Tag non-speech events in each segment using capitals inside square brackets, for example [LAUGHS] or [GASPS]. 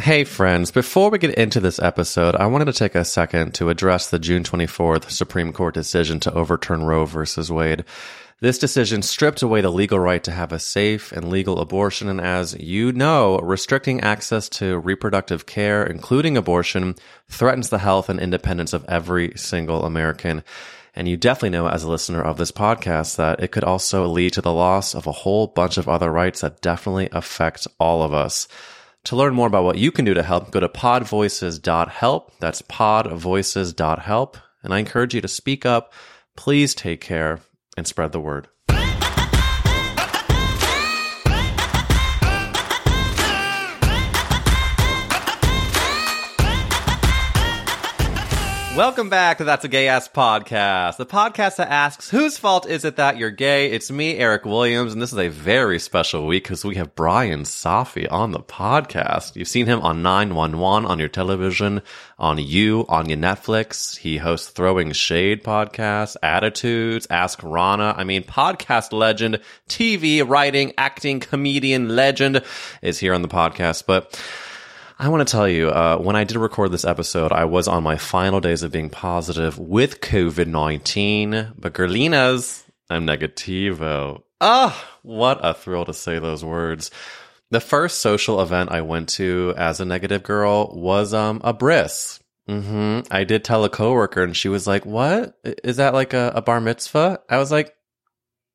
Hey, friends, before we get into this episode, I wanted to take a second to address the June 24th Supreme Court decision to overturn Roe versus Wade. This decision stripped away the legal right to have a safe and legal abortion, and as you know, restricting access to reproductive care, including abortion, threatens the health and independence of every single American. And you definitely know as a listener of this podcast that it could also lead to the loss of a whole bunch of other rights that definitely affect all of us. To learn more about what you can do to help, go to podvoices.help. That's podvoices.help. And I encourage you to speak up. Please take care and spread the word. Welcome back to That's a Gay Ass Podcast, the podcast that asks, whose fault is it that you're gay? It's me, Eric Williams, and this is a very special week because we have Bryan Safi on the podcast. You've seen him on 911 on your television, on You, on your Netflix. He hosts Throwing Shade podcast, Attitudes, Ask Ronna. I mean, podcast legend, TV, writing, acting, comedian legend is here on the podcast, but I want to tell you, uh, when I did record this episode, I was on my final days of being positive with COVID 19, but Gerlinas, I'm negativo. Ah, what a thrill to say those words. The first social event I went to as a negative girl was um, a bris. hmm I did tell a coworker, and she was like, "What is that? Like a, a bar mitzvah?" I was like,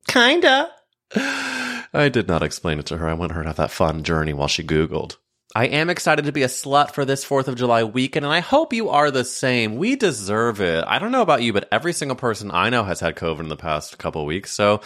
"Kinda." [SIGHS] I did not explain it to her. I want her to have that fun journey while she Googled. I am excited to be a slut for this 4th of July weekend, and I hope you are the same. We deserve it. I don't know about you, but every single person I know has had COVID in the past couple weeks. So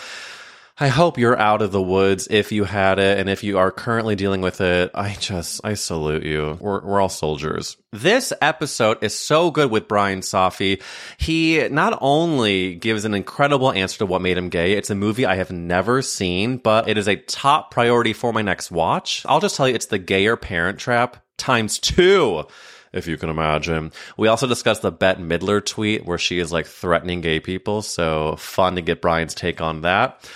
I hope you're out of the woods if you had it. And if you are currently dealing with it, I just, I salute you. We're, we're all soldiers. This episode is so good with Bryan Safi. He not only gives an incredible answer to what made him gay, it's a movie I have never seen, but it is a top priority for my next watch. I'll just tell you, it's the gayer parent trap times two if you can imagine. We also discussed the Bette Midler tweet where she is like threatening gay people. So fun to get Bryan's take on that.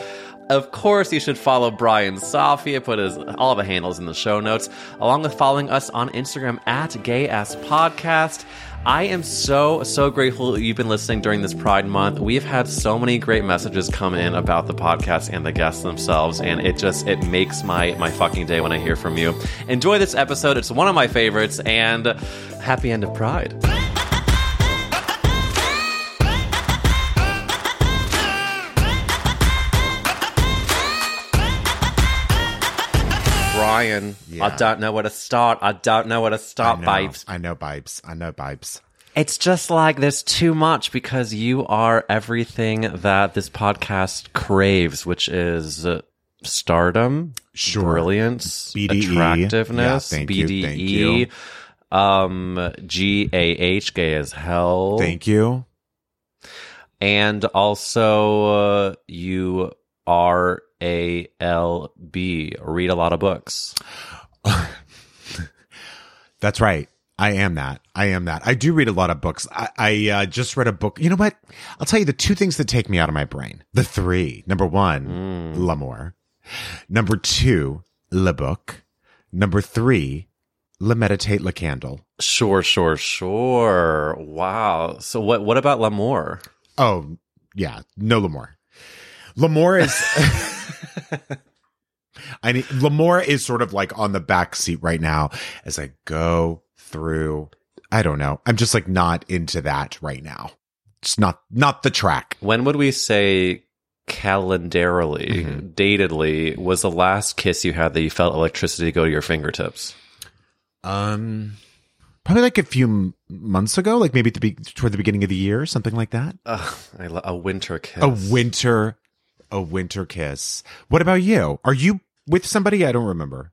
Of course, you should follow Bryan Safi. I put his all the handles in the show notes, along with following us on Instagram at Gay Ass Podcast. I am so, so grateful that you've been listening during this Pride Month. We've had so many great messages come in about the podcast and the guests themselves, and it just it makes my my fucking day when I hear from you. Enjoy this episode. It's one of my favorites, and happy end of Pride. Yeah. I don't know where to start. I don't know where to start, I know, babes. I know, babes. I know, babes. It's just like there's too much because you are everything that this podcast craves, which is uh, stardom, Sure. brilliance, BDE. attractiveness, Yeah, thank you, BDE, thank you. um, GAH, gay as hell. Thank you. And also, uh, you are a L B. Read a lot of books. [LAUGHS] That's right. I am that. I am that. I do read a lot of books. I, I uh, just read a book. You know what? I'll tell you the two things that take me out of my brain. The three. Number one, l'amour. Number two, le book. Number three, le meditate, le candle. Sure, sure, sure. Wow. So what? What about L'amour? Oh, yeah. No l'amour. L'amour is. [LAUGHS] [LAUGHS] I mean, Lamore is sort of like on the back seat right now as I go through. I don't know. I'm just like not into that right now. It's not not the track. When would we say calendarily, Mm-hmm. datedly, was the last kiss you had that you felt electricity go to your fingertips? Um, probably like a few m- months ago, like maybe at the be- toward the beginning of the year, something like that. Lo- a winter kiss. A winter, a winter kiss. What about you? Are you with somebody? I don't remember.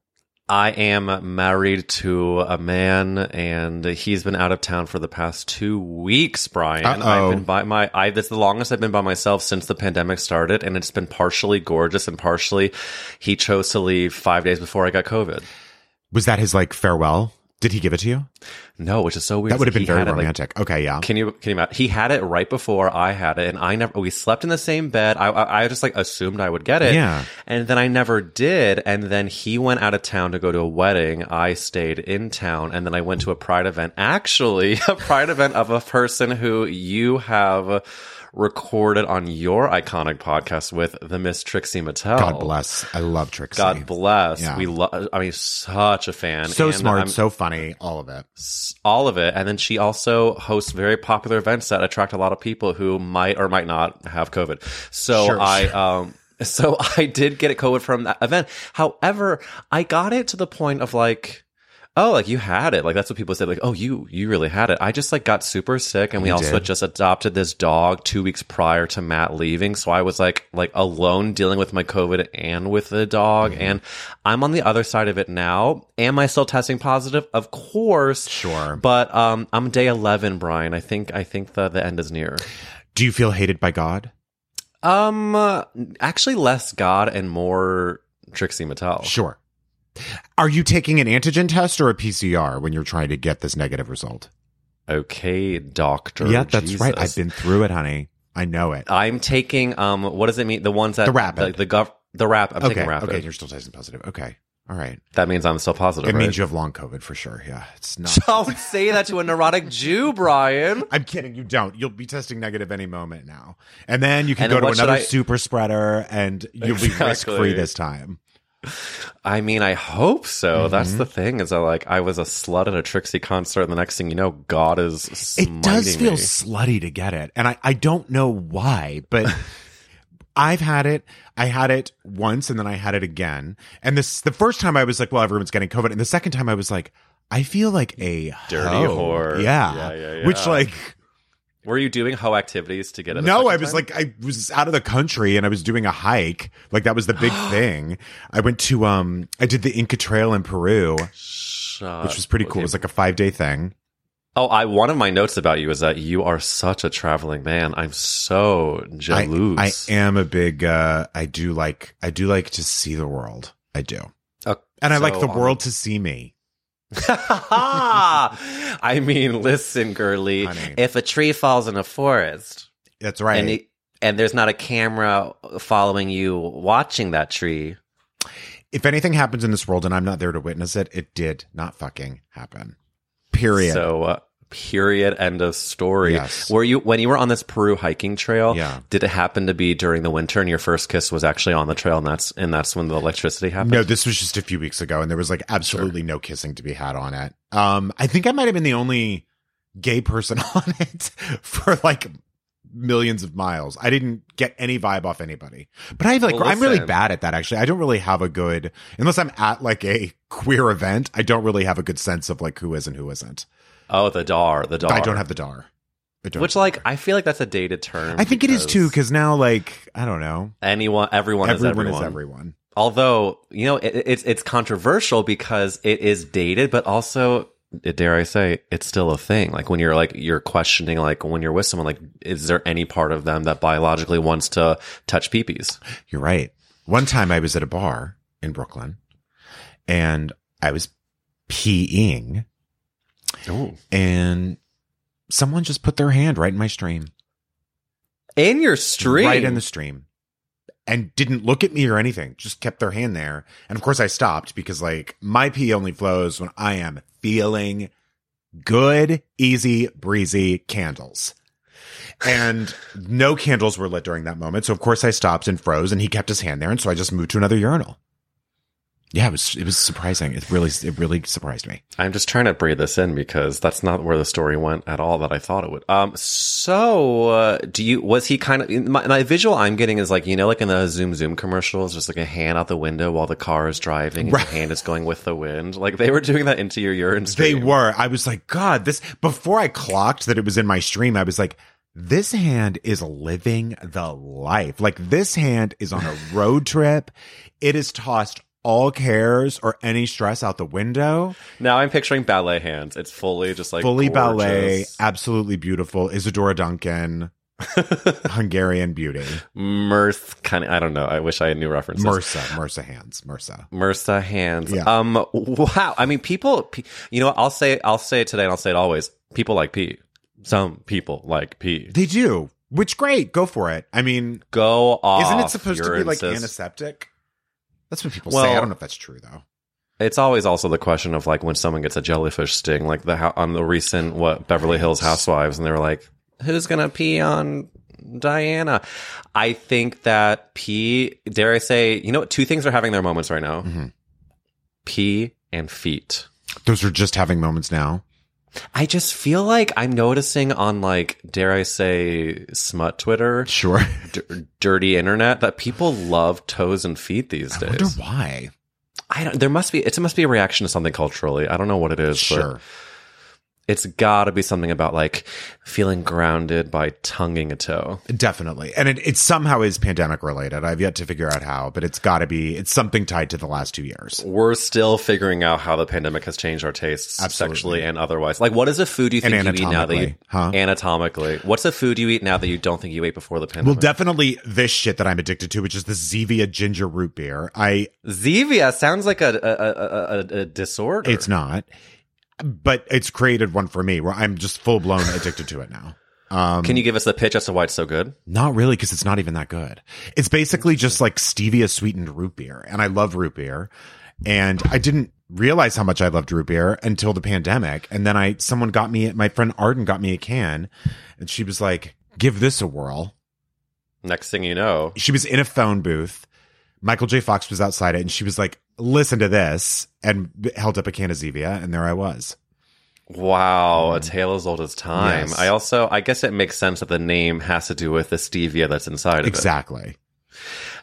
I am married to a man, and he's been out of town for the past two weeks. Bryan, Uh-oh. I've been by my. I that's the longest I've been by myself since the pandemic started, and it's been partially gorgeous and partially he chose to leave five days before I got COVID. Was that his like farewell? Did he give it to you? No, which is so weird. That would have been He very it, like, romantic. okay, yeah. Can you can you imagine? He had it right before I had it, and I never. We slept in the same bed. I I, I just like assumed I would get it. Yeah. and then I never did. And then he went out of town to go to a wedding. I stayed in town, and then I went to a pride event. Actually, [LAUGHS] a pride event of a person who you have recorded on your iconic podcast with the Miss Trixie Mattel. God bless. I love Trixie. God bless. Yeah. We love. I mean, such a fan. so And smart, I'm- so funny, all of it. all of it. And then she also hosts very popular events that attract a lot of people who might or might not have COVID. So Sure, I, sure. um, [LAUGHS] so I did get it COVID from that event. However, I got it to the point of like, oh, like you had it. Like that's what people said. Like, oh, you, you really had it. I just like got super sick and we You also did? just adopted this dog two weeks prior to Matt leaving. So I was like, like alone dealing with my COVID and with the dog. Mm-hmm. And I'm on the other side of it now. Am I still testing positive? Of course. Sure. But um, I'm day 11, Bryan. I think I think the the end is near. Do you feel hated by God? Um, uh, actually, less God and more Trixie Mattel. Sure. Are you taking an antigen test or a PCR when you're trying to get this negative result? Okay, doctor. yeah, that's Jesus. right. I've been through it, honey. I know it. I'm taking um. What does it mean? The ones that The rapid. the, the gov the rap. I'm okay. taking rapid. Okay, you're still testing positive. Okay. All right. That means I'm still positive. It right? means you have long COVID for sure. Yeah. It's not. [LAUGHS] Don't say that to a neurotic Jew, Bryan. [LAUGHS] I'm kidding. You don't. You'll be testing negative any moment now. And then you can And go to another I- super spreader and you'll be [LAUGHS] risk free this time. I mean, I hope so. Mm-hmm. That's the thing. Is I like I was a slut at a Trixie concert, and the next thing you know, God is. It does feel me. slutty to get it. And I, I don't know why, but [LAUGHS] I've had it. I had it once and then I had it again. And this, the first time I was like, well, everyone's getting COVID. And the second time I was like, I feel like a Dirty hoe. whore. Yeah. Yeah, yeah, Which like, Were you doing hoe activities to get it? no, I was time? like, I was out of the country and I was doing a hike. Like that was the big [GASPS] thing. I went to, um, I did the Inca Trail in Peru, Shut which was pretty cool. It was like a five day thing. Oh, I one of my notes about you is that you are such a traveling man. I'm so I, jealous. I am a big, uh, I do like, I do like to see the world. I do. Uh, And I like the world to see me. [LAUGHS] I mean, listen, girly. Honey. If a tree falls in a forest That's right. and it, and there's not a camera following you watching that tree, if anything happens in this world and I'm not there to witness it, it did not fucking happen. Period. So, uh, period. End of story. Yes. Were you when you were on this Peru hiking trail? Yeah. Did it happen to be during the winter and your first kiss was actually on the trail, and that's and that's when the electricity happened? no, this was just a few weeks ago and there was like absolutely no kissing to be had on it. Um, I think I might have been the only gay person [LAUGHS] on it for like millions of miles. I didn't get any vibe off anybody. But I have like Well, I'm really bad at that actually. I don't really have a good unless I'm at like a queer event, I don't really have a good sense of like who is and who isn't. Oh, the dar, the dar. I don't have the dar. Which, like, I feel like that's a dated term. I think it is too, because now, like, I don't know. anyone, everyone, everyone is everyone. is everyone. Although, you know, it, it's it's controversial because it is dated, but also, dare I say, it's still a thing. Like when you're like you're questioning, like when you're with someone, like, is there any part of them that biologically wants to touch peepees? You're right. One time I was at a bar in Brooklyn and I was peeing Oh, and someone just put their hand right in my stream. in your stream, Right in the stream. And didn't look at me or anything, just kept their hand there. And of course I stopped because like my pee only flows when I am feeling good, easy, breezy candles. And no candles were lit during that moment. So of course I stopped and froze and he kept his hand there. And so I just moved to another urinal. Yeah, it was it was surprising. It really it really surprised me. I'm just trying to breathe this in because that's not where the story went at all that I thought it would. Um, so uh, do you? Was he kind of my, my visual? I'm getting is like you know, like in the Zoom Zoom commercials, just like a hand out the window while the car is driving, and Right. the hand is going with the wind. Like they were doing that into your urine Stream. They were. I was like, God, this before I clocked that it was in my stream, I was like, this hand is living the life. Like this hand is on a road trip. It has tossed all cares or any stress out the window. Now I'm picturing ballet hands. It's fully just like Fully ballet, absolutely beautiful. Isadora Duncan, [LAUGHS] Hungarian beauty. mirth kind of. I don't know. I wish I knew references. MRSA, MRSA hands, MRSA. MRSA hands. Yeah. Um. Wow. I mean, people. You know, what? I'll say. I'll say it today, and I'll say it always. People like pee. Some people like pee. They do, which great. Go for it. I mean, Go off. isn't it supposed to be like antiseptic? That's what people Well- say. I don't know if that's true though. It's always also the question of like when someone gets a jellyfish sting, like the on the recent what Beverly Hills Housewives, and they were like, "Who's gonna pee on Diana?" I think that pee. Dare I say, you know, what? Two things are having their moments right now: Mm-hmm. pee and feet. Those are just having moments now. I just feel like I'm noticing on like, dare I say, smut Twitter, Sure. d- dirty internet, that people love toes and feet these I wonder days. why. I don't. There must be. It must be a reaction to something culturally. I don't know what it is. but Sure. It's got to be something about like feeling grounded by tonguing a toe. Definitely. And it, it somehow is pandemic related. I've yet to figure out how, but it's got to be, it's something tied to the last two years. We're still figuring out how the pandemic has changed our tastes Absolutely. sexually and otherwise. Like, what is a food you think you eat now that you anatomically, huh? anatomically? What's a food you eat now that you don't think you ate before the pandemic? Well, definitely this shit that I'm addicted to, which is the Zevia ginger root beer. I, Zevia sounds like a a, a, a, a disorder. it's not, but it's created one for me where I'm just full blown [SIGHS] addicted to it now. Um, Can you give us the pitch as to why it's so good? Not really, because it's not even that good. It's basically just like stevia sweetened root beer, and I love root beer. And I didn't realize how much I loved root beer until the pandemic. And then I, someone got me, my friend Arden got me a can, and she was like, "Give this a whirl." Next thing you know, She was in a phone booth. Michael J. Fox was outside it, and she was like, "Listen to this," and held up a can of Zevia, and there I was. wow, a tale as old as time. Yes. I also, I guess it makes sense that the name has to do with the stevia that's inside of it. Exactly.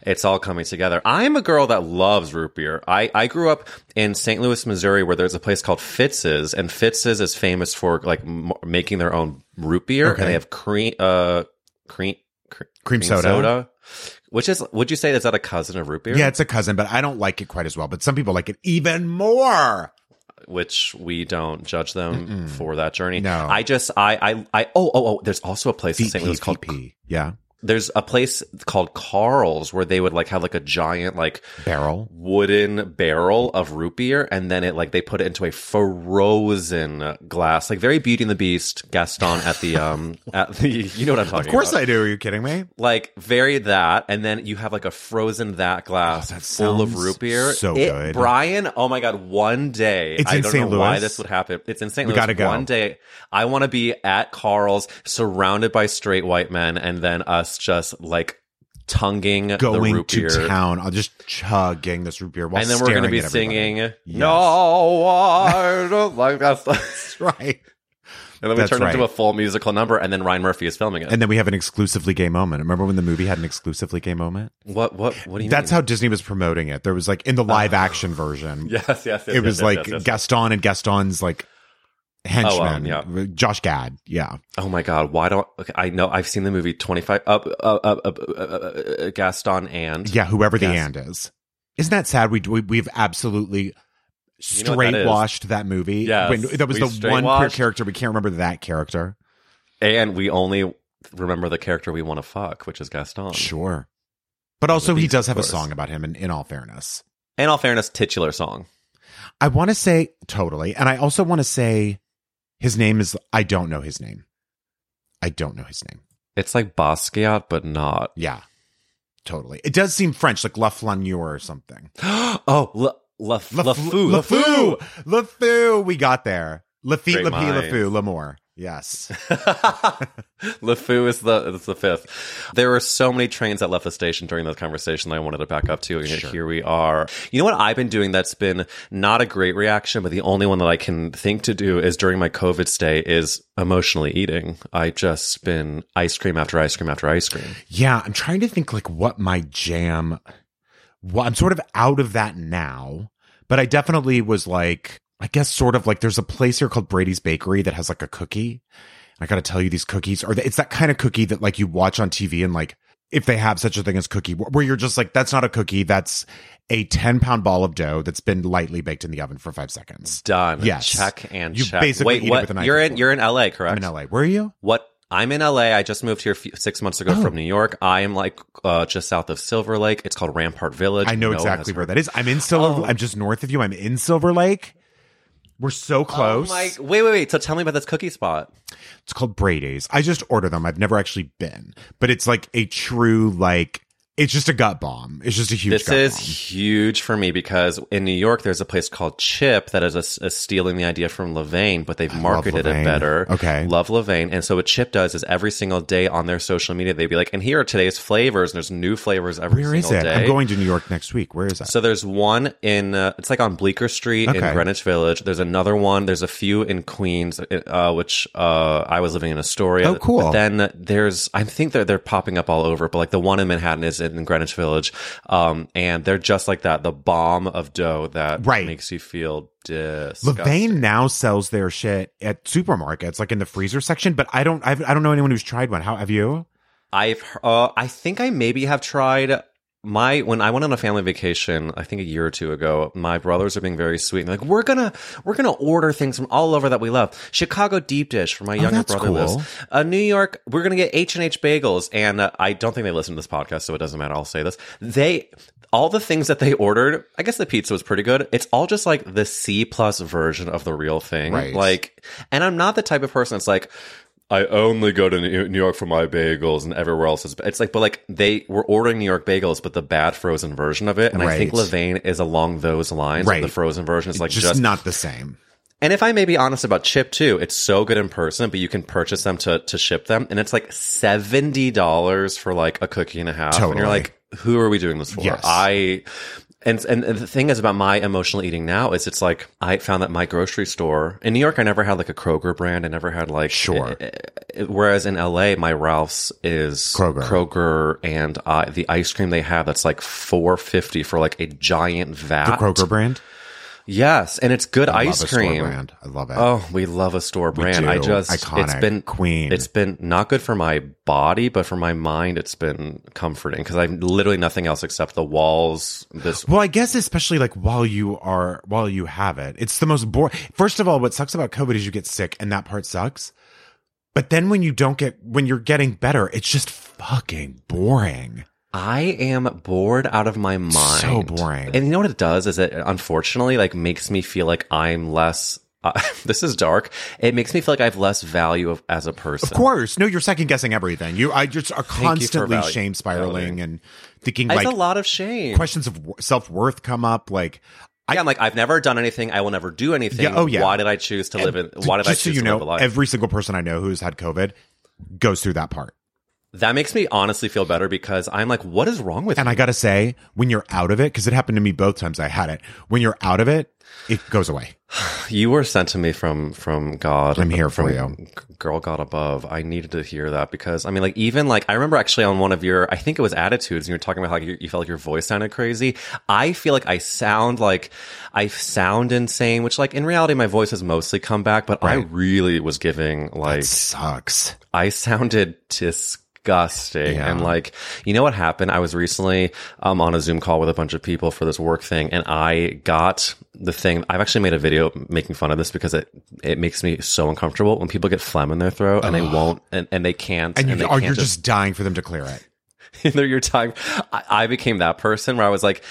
It's all coming together. I'm a girl that loves root beer. I, I grew up in St. Louis, Missouri, where there's a place called Fitz's, and Fitz's is famous for like m- making their own root beer, Okay. and they have cream, uh, cream, cr- Cream soda. Which is, would you say is that a cousin of root beer? Yeah, it's a cousin, but I don't like it quite as well. But some people like it even more. which we don't judge them for that journey. No. I just, I, I, I, oh, oh, oh, there's also a place in St. Louis called. Yeah. There's a place called Carl's where they would like have like a giant, like, Barrel. wooden barrel of root beer and then it like they put it into a frozen glass like very beauty and the beast gaston at the um [LAUGHS] at the you know what i'm talking about. Of course about I do. Are you kidding me? like very that and then you have like a frozen that glass Oh, that full of root beer so It- good. bryan oh my god one day It's i don't St. know why this would happen it's in st We gotta go. one day i want to be at carl's surrounded by straight white men and then us just like tonguing the Going root to beer town. I'll just chugging this root beer while and then we're going to be singing Yes. no i don't like that stuff [LAUGHS] Right. and then we That's turn into a full musical number and then ryan murphy is filming it And then we have an exclusively gay moment. Remember when the movie had an exclusively gay moment? what what what do you mean? That's mean? how Disney was promoting it. There was like in the live ah. action version. [LAUGHS] yes yes, yes it was yes, like yes, yes. Gaston and Gaston's like henchman. yeah. Josh Gad. Yeah. oh my god why don't okay, i know i've seen the movie 25 up up up up uh, uh, gaston and Yeah. Whoever the and is. Isn't that sad? We, we we've absolutely You know straight that washed that movie. When, that was the one straight-washed. character we can't remember that character. and we only remember the character we want to fuck which is gaston Sure. But also, he does have a song about him. In, in all fairness, in all fairness titular song I want to say totally, and I also want to say his name is. I don't know his name. I don't know his name. it's like basquiat but not Yeah, totally. It does seem French, like La Flaneur or something. [GASPS] oh la la La la fou la fou LeFou. LeFou. We got there. Lafitte, Lapi. LeFou, L'amour. Yes. [LAUGHS] LeFou is the is the fifth. There were so many trains that left the station during the conversation that I wanted to back up to, and yet here we are. You know what I've been doing that's been not a great reaction, but the only one that I can think to do is during my COVID stay is emotionally eating. I just been ice cream after ice cream after ice cream. Yeah, I'm trying to think like what my jam. Well, I'm sort of out of that now, but I definitely was like, I guess sort of like there's a place here called Brady's Bakery that has like a cookie. I got to tell you, these cookies are it's that kind of cookie that like you watch on TV and like if they have such a thing as cookie, where you're just like, that's not a cookie, that's a 10 pound ball of dough that's been lightly baked in the oven for five seconds. Done. Yes. Check and You check. basically Wait, eat it what? with a knife you're in you're in LA, correct? I'm in LA. Where are you? What? I'm in LA. I just moved here few, six months ago Oh. from New York. I am like uh, just south of Silver Lake. It's called Rampart Village. I know No exactly where that is. I'm in Silver. Oh. I'm just north of you. I'm in Silver Lake. We're so Oh close. my! Wait, wait, wait. So tell me about this cookie spot. It's called Brady's. I just order them. I've never actually been, but it's like a true like. It's just a gut bomb. It's just a huge. This is bomb. huge for me because in New York, there's a place called Chip that is a, a stealing the idea from Levain, but they've marketed it better. Okay. Love Levain. And so what Chip does is every single day on their social media, they'd be like, and here are today's flavors. And there's new flavors every Where is single it? day. I'm going to New York next week. Where is that? So there's one in uh, it's like on Bleecker Street Okay. in Greenwich Village. There's another one. There's a few in Queens, uh, which uh, I was living in Astoria. Oh, cool. But then there's I think they're they're popping up all over, but like the one in Manhattan is in Greenwich Village, um, and they're just like that. The bomb of dough that Right. makes you feel disgusting. Levain now sells their shit at supermarkets, like in the freezer section. But I don't. I've, I don't know anyone who's tried one. How have you? I've uh, I think I maybe have tried my when I went on a family vacation, I think a year or two ago, my brothers are being very sweet. And they're like, we're gonna we're gonna order things from all over that we love. Chicago deep dish for my younger Oh, brother cool. lives. Uh, New York, we're gonna get H and H bagels. And uh, I don't think they listen to this podcast, so it doesn't matter. I'll say this: they all the things that they ordered. I guess the pizza was pretty good. It's all just like the C plus version of the real thing. Right. Like, and I'm not the type of person that's like. I only go to New York for my bagels and everywhere else is. It's like, but like they were ordering New York bagels, but the bad frozen version of it. And I think Right. Levain is along those lines. Right. The frozen version is like just, just, not the same. and if I may be honest about Chip too, it's so good in person, but you can purchase them to to ship them, and it's like seventy dollars for like a cookie and a half. And you're like, who are we doing this for? Yes. I. And, and the thing is about my emotional eating now is it's like I found that my grocery store in New York I never had like a Kroger brand I never had like Sure. eh, eh, whereas in LA my Ralph's is Kroger. Kroger and uh, the ice cream they have that's like four fifty for like a giant vat The Kroger brand. Yes and it's good I ice love a store cream brand. I love it. Oh, we love a store brand. I just it's been Queen. It's been not good for my body, but for my mind, it's been comforting because I'm literally nothing else except the walls. This Well, I guess especially like while you are while you have it, it's the most boring. First of all, what sucks about COVID is you get sick, and that part sucks. But then when you don't get when you're getting better, it's just fucking boring. I am bored out of my mind. So boring. And you know what it does is it unfortunately like makes me feel like I'm less. Uh, [LAUGHS] this is dark. It makes me feel like I have less value of, as a person. Of course, no, you're second guessing everything. You, I just are constantly shame spiraling and thinking It's like a lot of shame. questions of self worth come up. Like, yeah, I'm like I've never done anything. I will never do anything. Yeah, oh, yeah. Why did I choose to live in? Why did I so choose you to live a know, life? every single person I know who's had COVID goes through that part. That makes me honestly feel better because I'm like, what is wrong with And me? I gotta say, when you're out of it, because it happened to me both times I had it. When you're out of it, it goes away. [SIGHS] you were sent to me from from God. I'm here from for you. girl God above. I needed to hear that because I mean, like even like I remember actually on one of your, I think it was attitudes, and you were talking about how you, you felt like your voice sounded crazy. I feel like I sound like I sound insane, which like in reality my voice has mostly come back, but I really was giving like Sucks. I sounded disgusting. Yeah. And like, you know what happened? I was recently um, on a Zoom call with a bunch of people for this work thing, and I got the thing. I've actually made a video making fun of this because it it makes me so uncomfortable when people get phlegm in their throat and they won't and, and they can't And, and, you, they oh, can't you're just dying for them to clear it. [LAUGHS] they're your time. I, I became that person where I was like,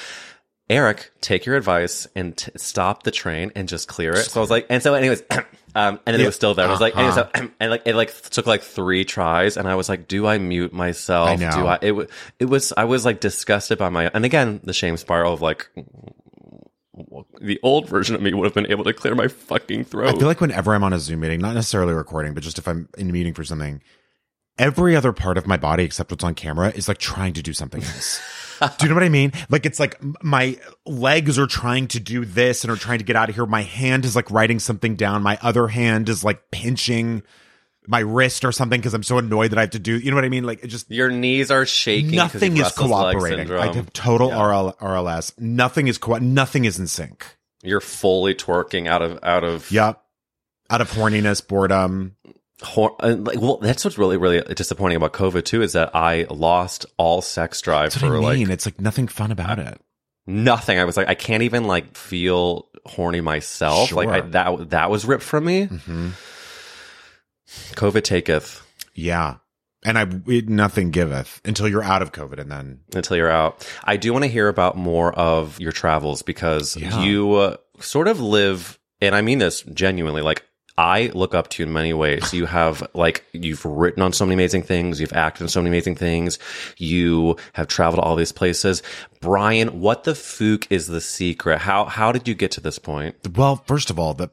Eric, take your advice and t- stop the train and just clear it. So I was like, and so anyways, [CLEARS THROAT] um, and then it was still there. I was like, and, so, Uh-huh. [CLEARS THROAT] and like, it like took like three tries and I was like, do I mute myself? I. Do I, it, wa- it was, I was like disgusted by my, and again, the shame spiral of like, the old version of me would have been able to clear my fucking throat. I feel like whenever I'm on a Zoom meeting, not necessarily recording, but just if I'm in a meeting for something, every other part of my body except what's on camera is like trying to do something else. [LAUGHS] do you know what I mean? Like it's like my legs are trying to do this and are trying to get out of here. My hand is like writing something down. My other hand is like pinching my wrist or something because I'm so annoyed that I have to do. You know what I mean? Like it just Your knees are shaking. nothing is cooperating. I have total RL, RLS. Nothing is co- nothing is in sync. You're fully twerking out of out of Yep. Out of horniness, boredom. Hor- and, like, well, that's what's really really disappointing about COVID too is that I lost all sex drive That's what for I mean. like it's like nothing fun about it. nothing. I was like, I can't even like feel horny myself. Like I, that that was ripped from me. hmm COVID taketh Yeah. And I it, nothing giveth until you're out of COVID, and then until you're out. I do want to hear about more of your travels because Yeah. you uh, sort of live, and I mean this genuinely. Like I look up to you in many ways. You have like you've written on so many amazing things. You've acted in so many amazing things. You have traveled all these places. Bryan, what the fook is the secret? How how did you get to this point? Well, first of all, the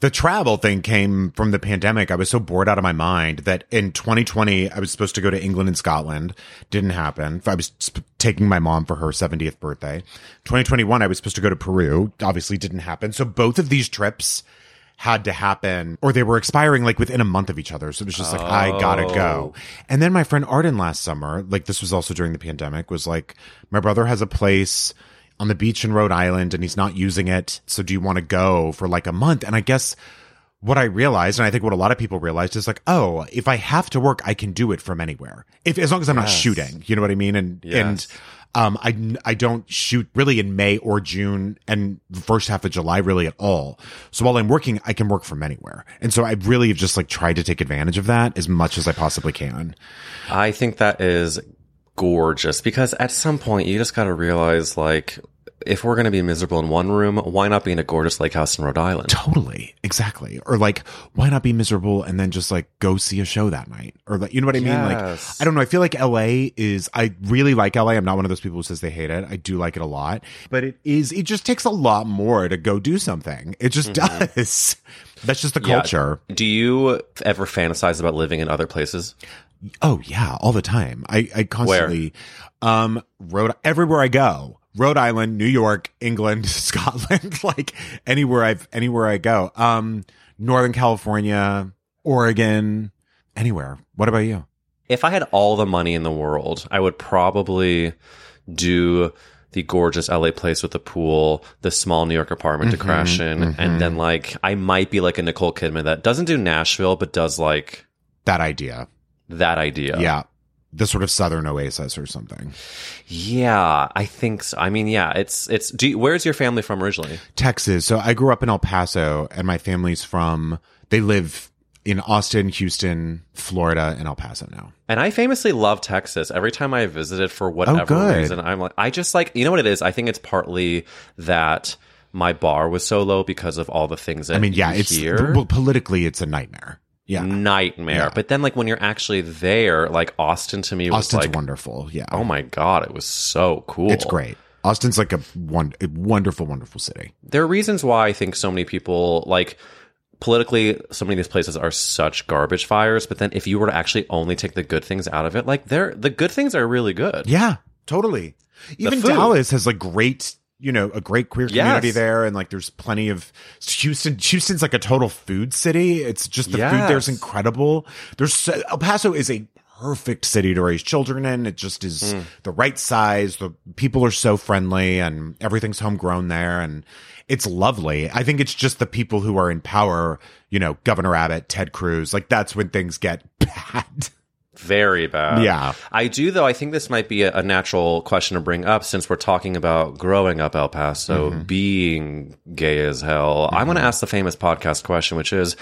the travel thing came from the pandemic. I was so bored out of my mind that in 2020 I was supposed to go to England and Scotland. Didn't happen. I was sp- taking my mom for her 70th birthday. 2021 I was supposed to go to Peru. Obviously didn't happen. So both of these trips had to happen or they were expiring like within a month of each other. So it was just like, I gotta go. Oh. And then my friend Arden last summer, like this was also during the pandemic, was like, my brother has a place on the beach in Rhode Island and he's not using it. So do you want to go for like a month? And I guess what I realized, and I think what a lot of people realized is like, oh, if I have to work, I can do it from anywhere. If, as long as I'm not shooting, you know what I mean? And, Yes. and, um, I, I don't shoot really in May or June and the first half of July really at all. So while I'm working, I can work from anywhere. And so I really have just like tried to take advantage of that as much as I possibly can. I think that is gorgeous because at some point you just got to realize like if we're going to be miserable in one room, why not be in a gorgeous lake house in Rhode Island? Totally. Exactly. Or like, why not be miserable and then just like go see a show that night? Or like, you know what I mean? Yes. Like, I don't know. I feel like LA is, I really like LA. I'm not one of those people who says they hate it. I do like it a lot, but it is, it just takes a lot more to go do something. It just does. [LAUGHS] That's just the Yeah. culture. Do you ever fantasize about living in other places? Oh yeah, all the time. I, I constantly, um, Rhode, everywhere I go, Rhode Island, New York, England, [LAUGHS] Scotland, [LAUGHS] like anywhere I've, anywhere I go, um, Northern California, Oregon, anywhere. What about you? If I had all the money in the world, I would probably do the gorgeous LA place with the pool, the small New York apartment to crash in, and then like I might be like a Nicole Kidman that doesn't do Nashville but does like That idea. that idea. Yeah. The sort of Southern oasis or something. Yeah, I think so. I mean, yeah, it's it's. Do you, where's your family from originally? Texas. So I grew up in El Paso and my family's from, they live in Austin, Houston, Florida, and El Paso now. And I famously love Texas. Every time I visited for whatever Oh, reason, I'm like, I just like, you know what it is? I think it's partly that my bar was so low because of all the things that I mean, yeah, it's, hear. well, politically, it's a nightmare. Yeah. nightmare. Yeah. But then, like when you're actually there, like Austin to me was Austin's like, wonderful. Yeah. oh my god, it was so cool. It's great. Austin's like a, one, a wonderful, wonderful city. There are reasons why I think so many people like politically so many of these places are such garbage fires but then if you were to actually only take the good things out of it like they're the good things are really good Yeah, totally. Even. Dallas has like great, you know, a great queer community Yes. there, and like there's plenty of Houston. Houston's like a total food city. It's just the food there's incredible. There's so, El Paso is a perfect city to raise children in. It just is Hmm. the right size. The people are so friendly, and everything's homegrown there, and it's lovely. I think it's just the people who are in power. You know, Governor Abbott, Ted Cruz. Like that's when things get [LAUGHS] bad. Very bad Yeah. i do though i think this might be a, a natural question to bring up since we're talking about growing up el paso Mm-hmm. being gay as hell i'm going to ask the famous podcast question which is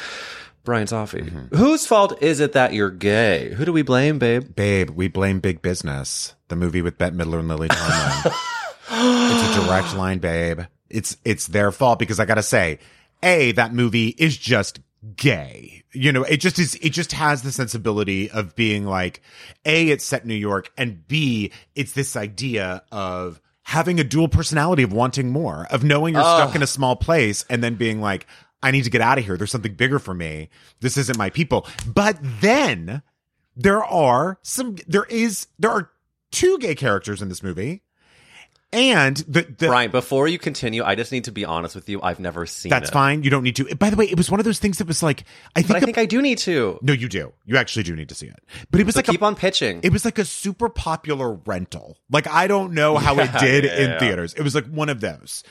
bryan Safi, Mm-hmm. whose fault is it that you're gay who do we blame babe Babe, we blame big business. The movie with Bette Midler and Lily Tomlin. [LAUGHS] it's a direct line, babe. It's it's their fault because I gotta say, a that movie is just gay. You know, it just is. It just has the sensibility of being like, a it's set in New York, and b it's this idea of having a dual personality of wanting more, of knowing you're stuck in a small place and then being like, I need to get out of here. There's something bigger for me. This isn't my people. But then there are some, there is, there are two gay characters in this movie. And the, the Bryan, before you continue, I just need to be honest with you. I've never seen that's it. fine. You don't need to. By the way, it was one of those things that was like, I think, But I think I do need to. no, you do. You actually do need to see it. But it was So like keep a, on pitching. It was like a super popular rental. Like I don't know how it did yeah, in yeah. theaters. It was like one of those.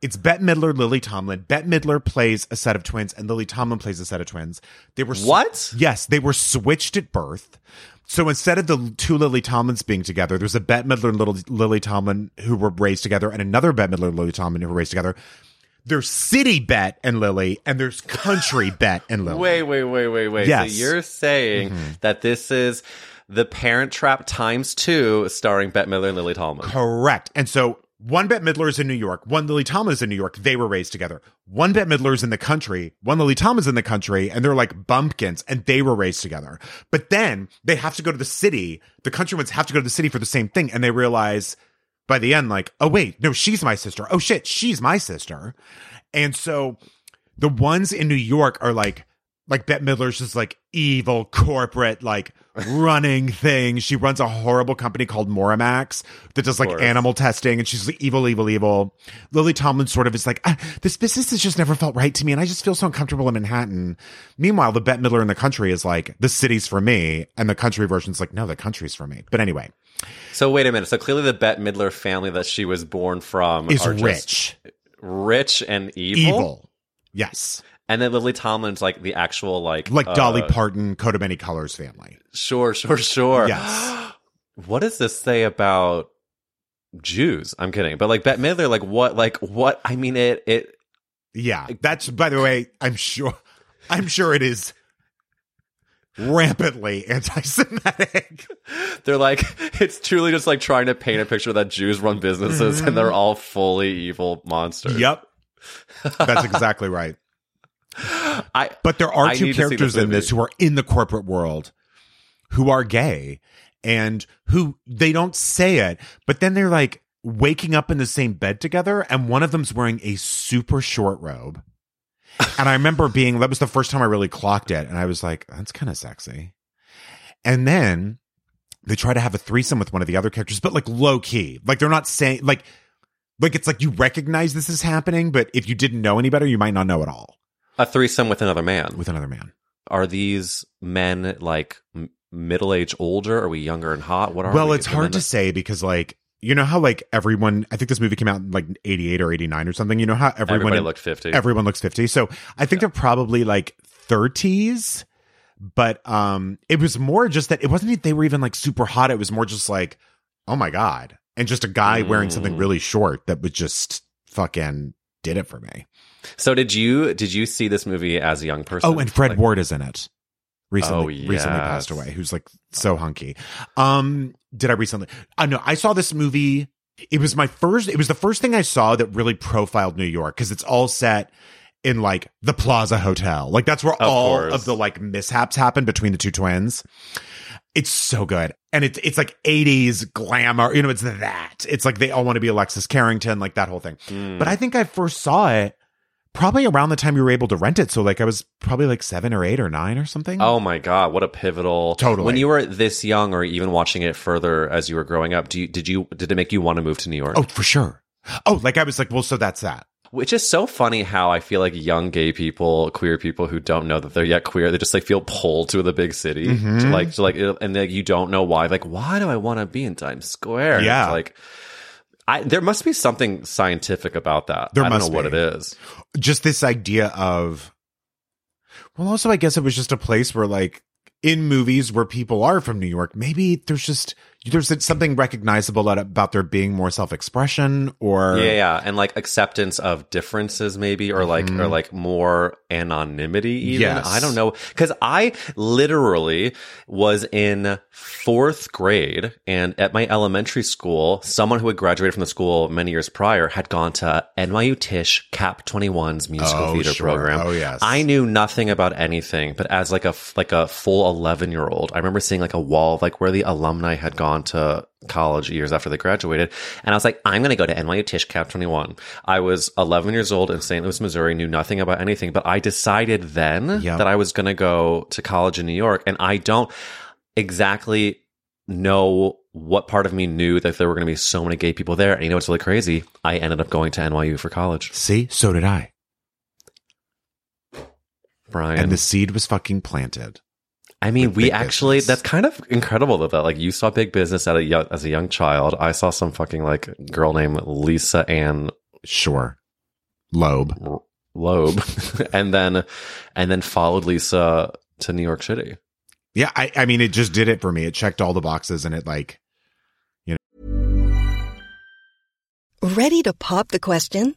It's Bette Midler, Lily Tomlin. Bette Midler plays a set of twins, and Lily Tomlin plays a set of twins. They were sw- What? Yes, they were switched at birth. So instead of the two Lily Tomlins being together, there's a Bette Midler and little Lily Tomlin who were raised together, and another Bette Midler and Lily Tomlin who were raised together. There's city Bette and Lily, and there's country [LAUGHS] Bette and Lily. Wait, wait, wait, wait, wait. Yes. So you're saying Mm-hmm. that this is the Parent Trap times two, starring Bette Midler and Lily Tomlin. Correct. And so one Bette Midler is in New York, one Lily Tomlin is in New York. They were raised together. One Bette Midler is in the country, one Lily Tomlin is in the country, and they're like bumpkins, and they were raised together. But then they have to go to the city. The country ones have to go to the city for the same thing, and they realize by the end, like, oh wait, no, she's my sister. Oh shit, she's my sister. And so the ones in New York are like like Bette Midler's just like evil corporate like running [LAUGHS] thing. She runs a horrible company called Moramax that does like animal testing and she's like evil, evil, evil. Lily Tomlin sort of is like, ah, this business has just never felt right to me and I just feel so uncomfortable in Manhattan. Meanwhile, the Bette Midler in the country is like, the city's for me. And the country version's like, no, the country's for me. But anyway, So wait a minute. So clearly, the Bette Midler family that she was born from is are just rich, rich and evil. evil. Yes. And then Lily Tomlin's like the actual like Like uh, Dolly Parton, coat of many colors family. Sure, sure, sure. Yes. [GASPS] what does this say about Jews? I'm kidding, but like Bette Midler, like what, like what? I mean, it it Yeah, that's by the way. I'm sure. I'm sure it is rampantly anti-Semitic. [LAUGHS] they're like it's truly just like trying to paint a picture that Jews run businesses and they're all fully evil monsters. yep, that's exactly right. [LAUGHS] I But there are I two need to see characters this in this who are in the corporate world who are gay and who they don't say it, but then they're like waking up in the same bed together, and one of them's wearing a super short robe. [LAUGHS] and I remember being that was the first time I really clocked it, and I was like, that's kind of sexy. And then they try to have a threesome with one of the other characters, but like low key. Like they're not saying like like it's like you recognize this is happening, but if you didn't know any better, you might not know at all a threesome with another man. with another man. Are these men like m- middle age, older? Are we younger and hot? What are well, we? it's hard to say because like you know how like everyone I think this movie came out in like 88 or 89 or something. You know how everyone looked 50. Everyone looks 50. So I think they're probably like 30s, but um it was more just that it wasn't that they were even like super hot. It was more just like, oh my God. And just a guy wearing something Mm. really short that was just fucking did it for me. So did you did you see this movie as a young person? Oh, and Fred Like- Ward is in it. Recently, Oh, recently passed away. Who's like so hunky. Um, did I recently? I know I saw this movie. It was my first. It was the first thing I saw that really profiled New York because it's all set in like the Plaza Hotel. Like that's where Of all course. of the like mishaps happen between the two twins. It's so good. And it's it's like 80s glamour. You know, it's that. It's like they all want to be Alexis Carrington, like that whole thing. Mm. But I think I first saw it probably around the time you were able to rent it. So like I was probably like seven or eight or nine or something. Oh my god, what a pivotal! Totally. When you were this young, or even watching it further as you were growing up, do you, did you did it make you want to move to New York? Oh, for sure. Oh, like I was like, well, so that's that. Which is so funny how I feel like young gay people, queer people who don't know that they're yet queer, they just like feel pulled to the big city, Mm-hmm. to like, to like, and like you don't know why. Like, why do I want to be in Times Square? Yeah. like. I, there must be something scientific about that. There I don't must know what it is. Just this idea of, well, also, I guess it was just a place where, like, in movies where people are from New York, maybe there's just there's something recognizable about there being more self expression or Yeah, yeah, and like acceptance of differences, maybe, or like, or like more anonymity. Even Mm-hmm. Yes. I don't know, because I literally was in fourth grade, and at my elementary school, someone who had graduated from the school many years prior had gone to NYU Tisch Cap 21's musical Oh, theater sure. program. Oh, yes. I knew nothing about anything, but as like a like a full eleven year old, I remember seeing like a wall of like where the alumni had gone on to college years after they graduated. And I was like, I'm going to go to NYU Tisch Cap 21. I was 11 years old in St. Louis, Missouri, knew nothing about anything, but I decided then Yep. that I was going to go to college in New York. And I don't exactly know what part of me knew that there were going to be so many gay people there. And you know what's really crazy? I ended up going to NYU for college. See, so did I. Bryan. And the seed was fucking planted. I mean, we actually, business. that's kind of incredible that, that like you saw big business at a young, as a young child. I saw some fucking like girl named Lisa Ann Sure. Loeb. R- Loeb [LAUGHS] and then, and then followed Lisa to New York City. Yeah, I, I mean, it just did it for me. It checked all the boxes and it like, you know. Ready to pop the question?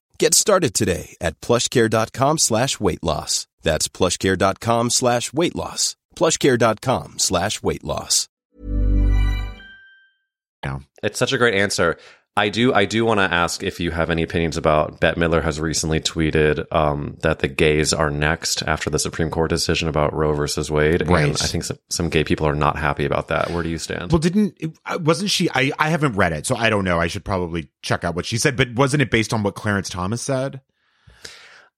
Get started today at plushcare.com slash weight loss. That's plushcare.com slash weight loss. plushcare.com slash weight loss. It's such a great answer. I do. I do want to ask if you have any opinions about Bette Midler has recently tweeted um, that the gays are next after the Supreme Court decision about Roe versus Wade, Right. and I think some, some gay people are not happy about that. Where do you stand? well, didn't, wasn't she, I, I haven't read it, so I don't know. I should probably check out what she said, but wasn't it based on what Clarence Thomas said?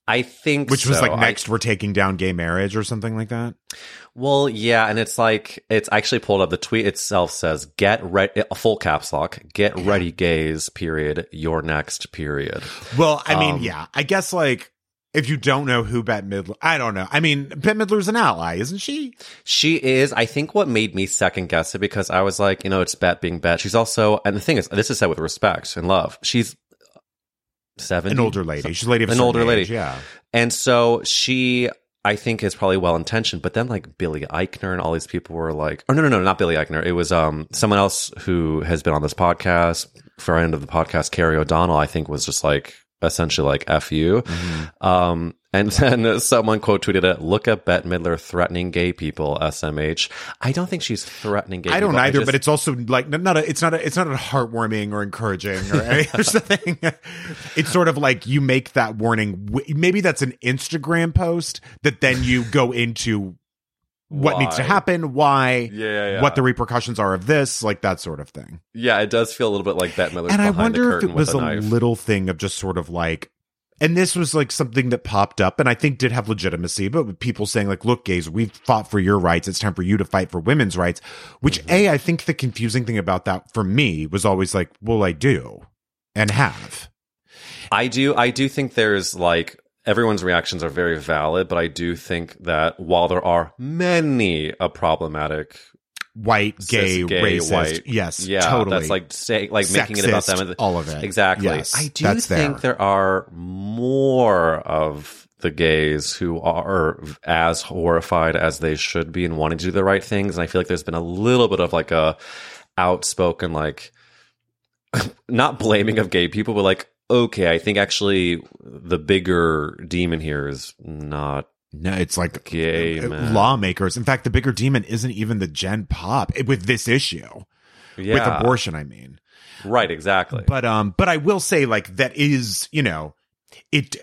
I think, Which was so. like, I- next we're taking down gay marriage or something like that? Well, yeah, and it's like it's I actually pulled up the tweet itself says get ready a full caps lock get ready gays period your next period. Well, I mean, Um, yeah, I guess like, if you don't know who Bette Midler, I don't know. I mean, Bette Midler's an ally, isn't she? She is. I think what made me second guess it because I was like, you know, it's Bette being Bette. She's also, and the thing is, this is said with respect and love. She's seventy, An older lady. She's a lady of an older lady, yeah. And so she, I think, is probably well intentioned. But then like Billy Eichner and all these people were like, oh no, no, no, not Billy Eichner. It was um someone else who has been on this podcast, friend of the podcast, Carrie O'Donnell. I think was just like essentially like f you. Mm-hmm. Um, and [LAUGHS] then someone quote tweeted it. Look at Bette Midler threatening gay people. SMH. I don't think she's threatening gay. People. I don't people. either, just- but it's also like not a. It's not a. It's not a heartwarming or encouraging [LAUGHS] or any [LAUGHS] or something. It's sort of like you make that warning. Maybe that's an Instagram post that then you go into what needs to happen, why, Yeah, yeah, yeah. what the repercussions are of this, like that sort of thing. Yeah, it does feel a little bit like Bette Midler's and I wonder if it was a a little thing of just sort of like, and this was like something that popped up and I think did have legitimacy, but with people saying like, look, gays, we've fought for your rights. It's time for you to fight for women's rights, which Mm-hmm. A, I think the confusing thing about that for me was always like, well, I do and have. I do I do think there's like everyone's reactions are very valid, but I do think that while there are many a problematic White, gay, cis, gay, racist. white, Yes, yeah, totally. that's like say like making it about them, Sexist, all of it. exactly. Yes, I do think there. there are more of the gays who are as horrified as they should be and wanting to do the right things, and I feel like there's been a little bit of like a outspoken like [LAUGHS] not blaming of gay people, but like okay, I think actually the bigger demon here is not No, it's like Gay uh, man. lawmakers. In fact, the bigger demon isn't even the Gen Pop eh, with this issue. yeah, With abortion, I mean. right, exactly. But um, but I will say like that is you know, it.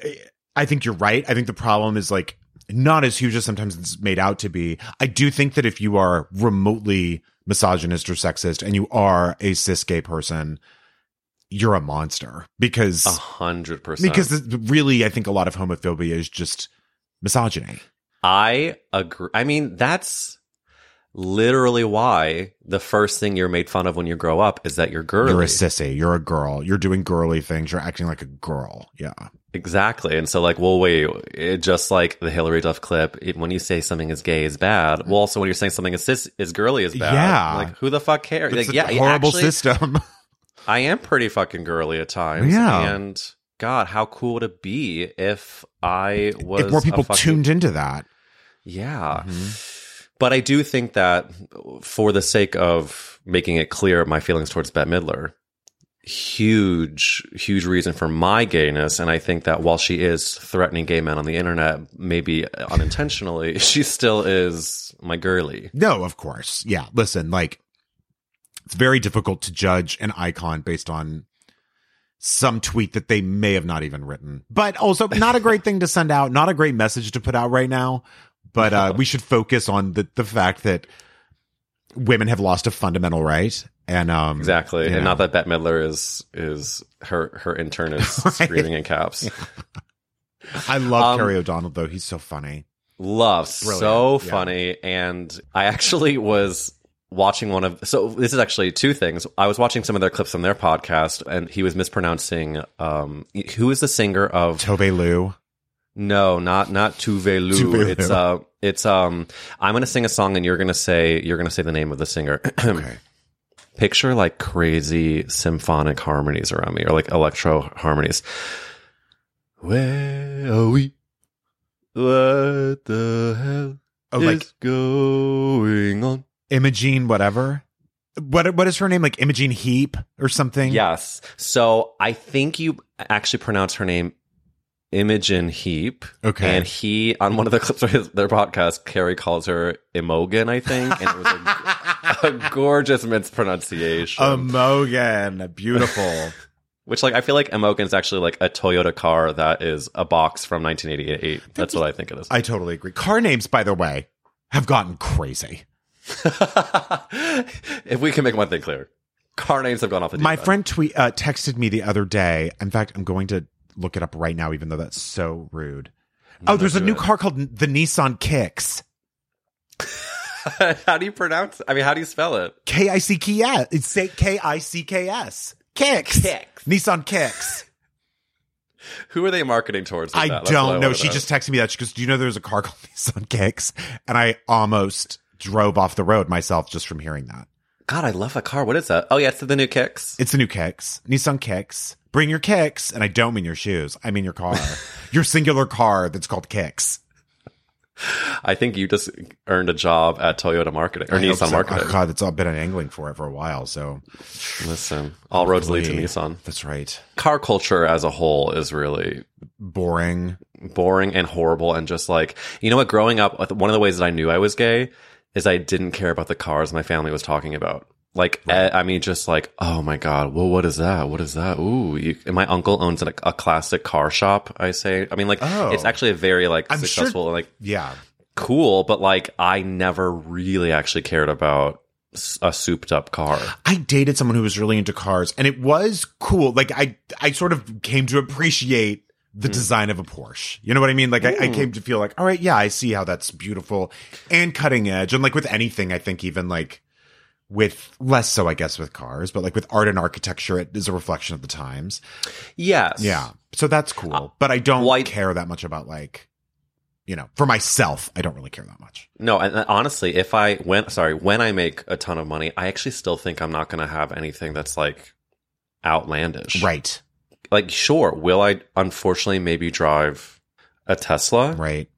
I think you're right. I think the problem is like not as huge as sometimes it's made out to be. I do think that if you are remotely misogynist or sexist and you are a cis gay person, you're a monster because A hundred percent. because really I think a lot of homophobia is just misogyny. I agree. I mean, that's literally why the first thing you're made fun of when you grow up is that you're girly. You're a sissy. You're a girl. You're doing girly things. You're acting like a girl. Yeah. exactly. And so, like, well, wait, it, just like the Hilary Duff clip, it, when you say something is gay is bad. Well, also when you're saying something is cis is girly is bad. Yeah. Like, who the fuck cares? It's like, a yeah, horrible actually, system. [LAUGHS] I am pretty fucking girly at times. Yeah. And God, how cool would it be if I was if more people fucking- tuned into that. Yeah. Mm-hmm. But I do think that for the sake of making it clear my feelings towards Bette Midler, huge, huge reason for my gayness. And I think that while she is threatening gay men on the internet, maybe unintentionally, [LAUGHS] she still is my girly. No, of course. Yeah. Listen, like it's very difficult to judge an icon based on some tweet that they may have not even written. But also not a great thing to send out, not a great message to put out right now. But uh we should focus on the the fact that women have lost a fundamental right. And um Exactly. And know. not that Bette Midler is, is her, her intern is [LAUGHS] screaming in caps. I love Um, Carrie O'Donnell though. He's so funny. Love Brilliant, so yeah. funny and i actually was watching one of so this is actually two things i was watching some of their clips from their podcast and he was mispronouncing um who is the singer of Tove Lo. no not not Tuvalu. Tuvalu. it's uh it's um i'm gonna sing a song and you're gonna say you're gonna say the name of the singer [CLEARS THROAT] Okay. picture like crazy symphonic harmonies around me or like electro harmonies where are we what the hell Oh, is like going on? Imogene, whatever. What what is her name? Like Imogene Heap or something? Yes. So I think you actually pronounce her name Imogen Heap. Okay. And he, on one of the clips of his, their podcast, Carrie calls her Imogen, I think. And it was a, [LAUGHS] a gorgeous mispronunciation. Emogan. Beautiful. [LAUGHS] which, like, I feel like Imogen is actually like a Toyota car that is a box from 1988. That's what I think it is. I totally agree. Car names, by the way, have gotten crazy. [LAUGHS] if we can make one thing clear, car names have gone off the My end. friend tweet uh, texted me the other day. In fact, I'm going to look it up right now, even though that's so rude. oh, there's a new it. car called the Nissan Kicks. [LAUGHS] how do you pronounce? I mean, how do you spell it? K I C K S. It's say K I C K S. Kicks. Kicks. Nissan Kicks. [LAUGHS] Who are they marketing towards? with I that? Don't know. She just texted me that. She goes, "Do you know there's a car called Nissan Kicks?" And I almost drove off the road myself just from hearing that. God, I love that car. What is that? Oh yeah, it's the new kicks. It's the new Kicks, Nissan Kicks. Bring your kicks, and I don't mean your shoes. I mean your car, [LAUGHS] your singular car that's called Kicks. I think you just earned a job at Toyota marketing or I Nissan so. marketing. Oh, God, that's all been an angling for it for a while. So Listen, all roads lead to Nissan. That's right. Car culture as a whole is really Boring. boring and horrible and just like you know what growing up one of the ways that i knew i was gay is i didn't care about the cars my family was talking about like eh, i mean just like oh my god well what is that what is that ooh you, and my uncle owns a, a classic car shop i say i mean like Oh. it's actually a very like I'm sure- successful like Yeah. cool, but like I never really actually cared about a souped up car. I dated someone who was really into cars and it was cool. Like I, I sort of came to appreciate the hmm. design of a Porsche. You know what I mean? Like I, I came to feel like, all right, yeah, I see how that's beautiful and cutting edge. And like with anything, I think even like with less so, I guess, with cars, but like with art and architecture, it is a reflection of the times. Yes. Yeah. So that's cool. Uh, but I don't well, I- care that much about like, you know, for myself, I don't really care that much. No, and and honestly, if I went, sorry, when I make a ton of money, I actually still think I'm not going to have anything that's like outlandish. Right. Like sure, will I unfortunately maybe drive a Tesla? Right.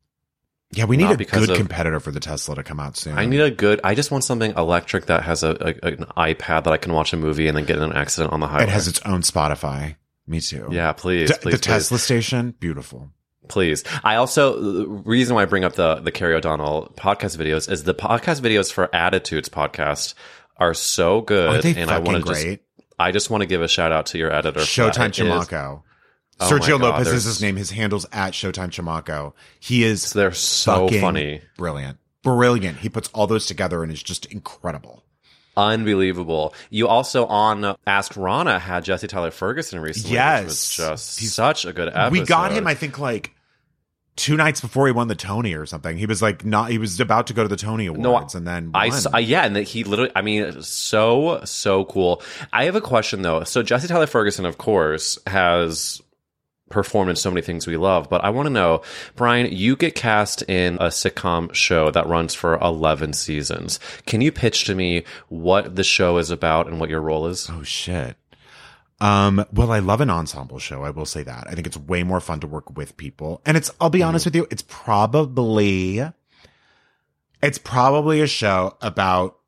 Yeah, we need Not a good of- competitor for the Tesla to come out soon. I need a good I just want something electric that has a, a an iPad that I can watch a movie and then get in an accident on the highway. It has its own Spotify. Me too. yeah, please, T- please, the please. Tesla station, beautiful. Please. I also the reason why I bring up the the Carrie O'Donnell podcast videos is the podcast videos for Attitudes podcast are so good, and I want to just? I just want to give a shout out to your editor. Showtime Chamaco. Oh Sergio God, Lopez is his name. His handle's at Showtime Chamaco. He is They're so funny. brilliant, brilliant. He puts all those together and is just incredible. Unbelievable. You also on Ask Ronna had Jesse Tyler Ferguson recently. Yes. Which was just He's- such a good episode. We got him, I think, like two nights before he won the Tony or something. He was like not. He was about to go to the Tony Awards, and then I, saw, yeah, and that he literally, I mean, so so cool. I have a question though. So Jesse Tyler Ferguson, of course, has performed in so many things we love, but I want to know, Bryan, you get cast in a sitcom show that runs for eleven seasons. Can you pitch to me what the show is about and what your role is? Oh shit. Um, well, I love an ensemble show. I will say that. I think it's way more fun to work with people. And it's, I'll be honest with you, it's probably, it's probably a show about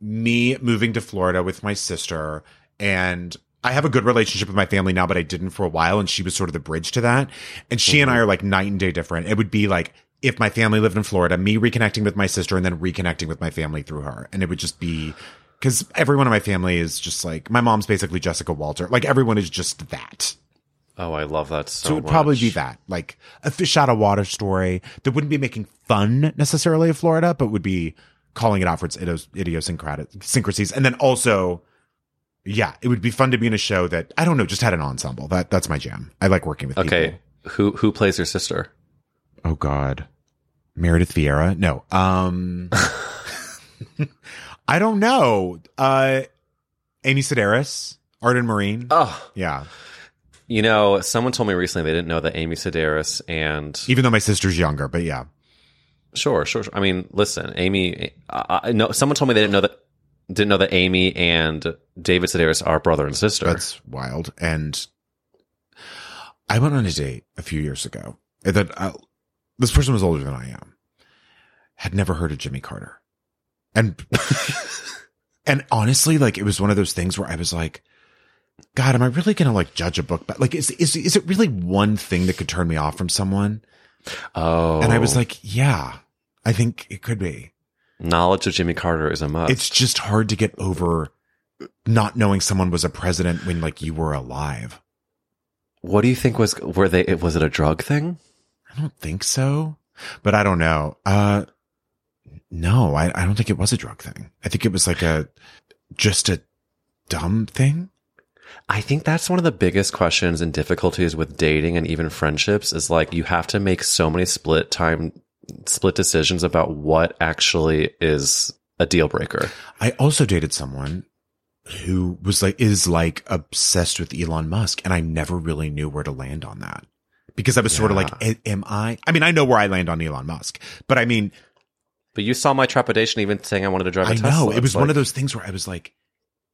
me moving to Florida with my sister. And I have a good relationship with my family now, but I didn't for a while. And she was sort of the bridge to that. And she and I are like night and day different. It would be like, if my family lived in Florida, me reconnecting with my sister and then reconnecting with my family through her. And it would just be, because everyone in my family is just like my mom's basically Jessica Walter. Like everyone is just that. Oh, I love that so, So, it would probably be that, like a fish out of water story that wouldn't be making fun necessarily of Florida, but would be calling it out for its idiosyncrasies. And then also, yeah, it would be fun to be in a show that I don't know, just had an ensemble. That that's my jam. I like working with Okay, people. who who plays your sister? Oh God, Meredith Vieira? No. Um, [LAUGHS] I don't know. Uh, Amy Sedaris, Arden Myrin. Oh, Yeah. you know, someone told me recently they didn't know that Amy Sedaris and Even though my sister's younger, but yeah. Sure, sure. sure. I mean, listen, Amy. I, I know someone told me they didn't know that didn't know that Amy and David Sedaris are brother and sister. That's wild. And I went on a date a few years ago that uh, this person was older than I am, had never heard of Jimmy Carter. And, [LAUGHS] and honestly, like it was one of those things where I was like, God, am I really going to like judge a book? But like, is, is, is it really one thing that could turn me off from someone? oh, And I was like, yeah, I think it could be. knowledge of Jimmy Carter is a must. It's just hard to get over not knowing someone was a president when like you were alive. what do you think was were they? Was it a drug thing? I don't think so, but I don't know. Uh, no, I, I don't think it was a drug thing. I think it was like a, just a dumb thing. I think that's one of the biggest questions and difficulties with dating and even friendships is like you have to make so many split time split decisions about what actually is a deal breaker. I also dated someone who was like, is like obsessed with Elon Musk. And I never really knew where to land on that because I was sort of like, am I, I mean, I know where I land on Elon Musk, but I mean, But you saw my trepidation even saying I wanted to drive a I Tesla. I know it was It's one of those things where I was like,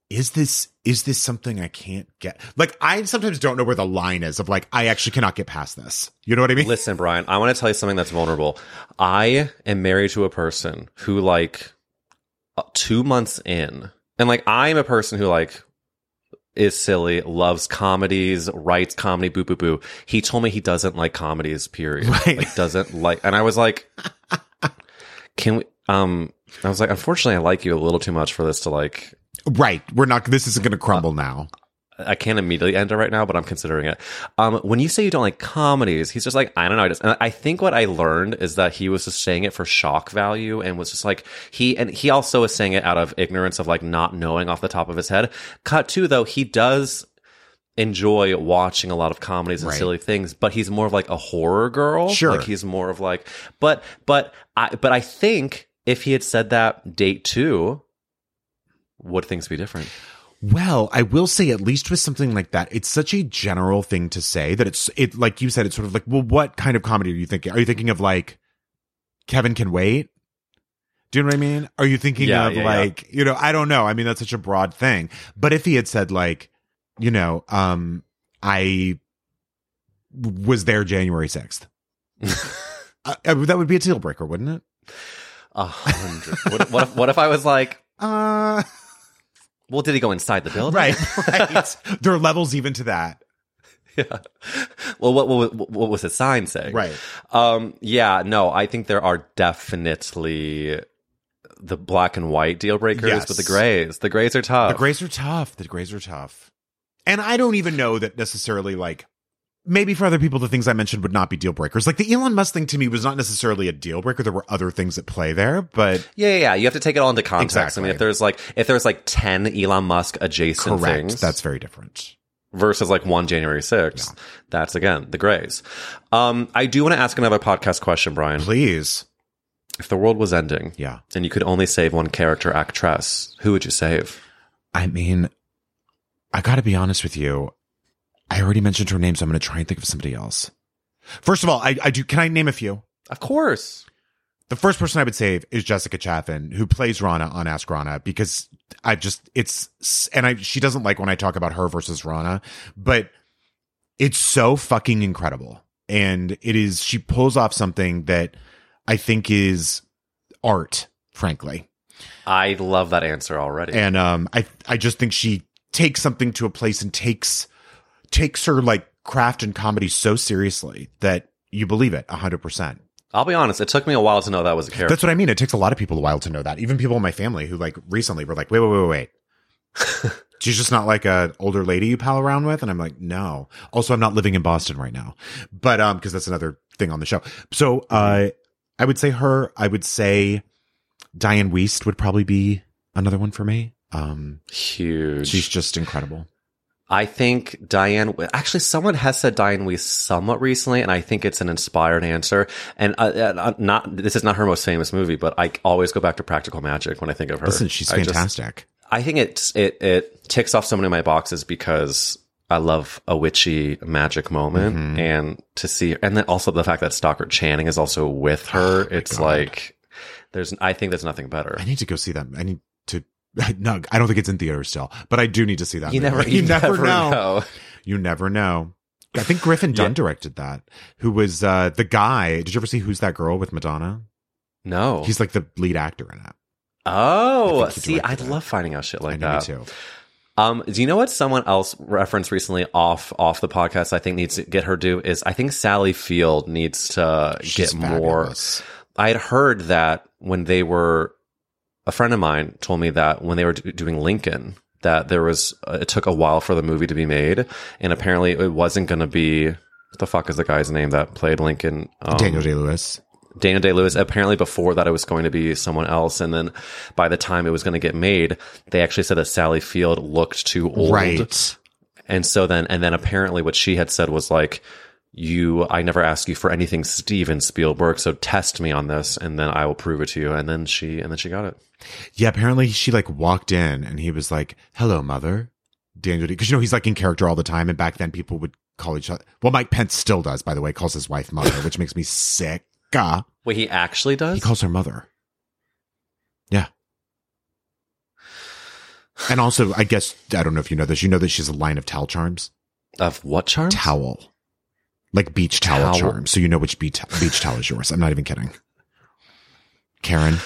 is this, is this something I can't get? Like, I sometimes don't know where the line is of like, I actually cannot get past this. You know what I mean? Listen, Bryan, I want to tell you something that's vulnerable. I am married to a person who, like, uh, two months in, and like, I'm a person who, like, is silly, loves comedies, writes comedy, boo, boo, boo. He told me he doesn't like comedies, period. Right. Like, doesn't like, and I was like, [LAUGHS] can we, um, I was like, unfortunately, I like you a little too much for this to like, Right. We're not, this isn't going to crumble now. I can't immediately end it right now, but I'm considering it. Um, when you say you don't like comedies, he's just like, I don't know. I just, and I think what I learned is that he was just saying it for shock value and was just like, he, and he also is saying it out of ignorance of like not knowing off the top of his head. Cut to though, he does enjoy watching a lot of comedies and Right. silly things, but he's more of like a horror girl. Sure. Like he's more of like, but, but I, but I think if he had said that date two, would things be different? Well, I will say at least with something like that, it's such a general thing to say that it's it like you said, it's sort of like, well, what kind of comedy are you thinking? Are you thinking of like Kevin Can Wait? Do you know what I mean? Are you thinking Yeah, of yeah, yeah. like, you know, I don't know. I mean, that's such a broad thing. But if he had said like, you know, um, I was there January 6th. [LAUGHS] uh, that would be a deal breaker, wouldn't it? A hundred. what, what, if, what if I was like, Uh, [LAUGHS] well, did he go inside the building? right, [LAUGHS] right. there are levels even to that. yeah. Well, what, what what was the sign saying? Right. Um. Yeah. No. I think there are definitely the black and white deal breakers, Yes. but the grays, the grays are tough. The grays are tough. The grays are tough. And I don't even know that necessarily like maybe for other people the things I mentioned would not be deal breakers. Like the Elon Musk thing to me was not necessarily a deal breaker. There were other things at play there, but Yeah, yeah, yeah. You have to take it all into context. I mean, if there's like if there's like ten Elon Musk adjacent correct. things, That's very different. versus like one January 6th, that's again the grays. Um, I do want to ask another podcast question, Bryan. Please. If the world was ending, Yeah. and you could only save one character actress, who would you save? I mean, I got to be honest with you. I already mentioned her name, so I'm going to try and think of somebody else. First of all, I, I do. Can I name a few? Of course. The first person I would save is Jessica Chaffin, who plays Ronna on Ask Ronna, because I just it's and I she doesn't like when I talk about her versus Ronna, but it's so fucking incredible, and it is she pulls off something that I think is art, frankly, I love that answer already. and um I I just think she takes something to a place and takes takes her like craft and comedy so seriously that you believe it hundred percent. I'll be honest, it took me a while to know that was a character. That's what I mean. It takes a lot of people a while to know that. Even people in my family who like recently were like, wait, wait, wait, wait, wait. [LAUGHS] She's just not like a older lady you pal around with. And I'm like, no. Also, I'm not living in Boston right now, but, um, cause that's another thing on the show. So, uh, I would say her, I would say Diane Wiest would probably be another one for me. Um, Huge. she's just incredible. I think Diane, actually, someone has said Diane Weiss somewhat recently, and I think it's an inspired answer. And uh, uh, not, this is not her most famous movie, but I always go back to Practical Magic when I think of her. Listen, she's I just- fantastic. I think it's it it ticks off so many of my boxes because I love a witchy magic moment Mm-hmm. and to see and then also the fact that Stockard Channing is also with her. [SIGHS] it's Oh God. like there's I think there's nothing better. I need to go see that. I need to, [LAUGHS] no, I don't think it's in theaters still, but I do need to see that. You movie. never [LAUGHS] you, never, [LAUGHS] know. You never know. I think Griffin Dunne Yeah. directed that. Who was uh the guy? Did you ever see Who's That Girl with Madonna? No. He's like the lead actor in it. oh, I see, I love finding out shit I like know me that. too. Um, do you know what someone else referenced recently off off the podcast? I think needs to get her due is I think Sally Field needs to She's get more. I had heard that when they were, a friend of mine told me that when they were do- doing Lincoln, that there was, uh, it took a while for the movie to be made. And apparently it wasn't going to be, what the fuck is the guy's name that played Lincoln? Um, Daniel Day Lewis. Daniel Day Lewis. Apparently, before that, it was going to be someone else, and then by the time it was going to get made, they actually said that Sally Field looked too old, Right. And so then, and then apparently, what she had said was like, "You, I never ask you for anything, Steven Spielberg. So test me on this, and then I will prove it to you." And then she, and then she got it. Yeah, apparently she like walked in and he was like, "Hello, mother." Daniel, because you know he's like in character all the time, and back then people would call each other. Well, Mike Pence still does, by the way, calls his wife mother, which makes me sick. Ah, Wait, he actually does. He calls her mother. Yeah. And also, I guess I don't know if you know this. You know that she's a line of towel charms. of what charms? Towel, like beach towel, Towel. charms. So you know which beach beach towel is yours. I'm not even kidding. Karen,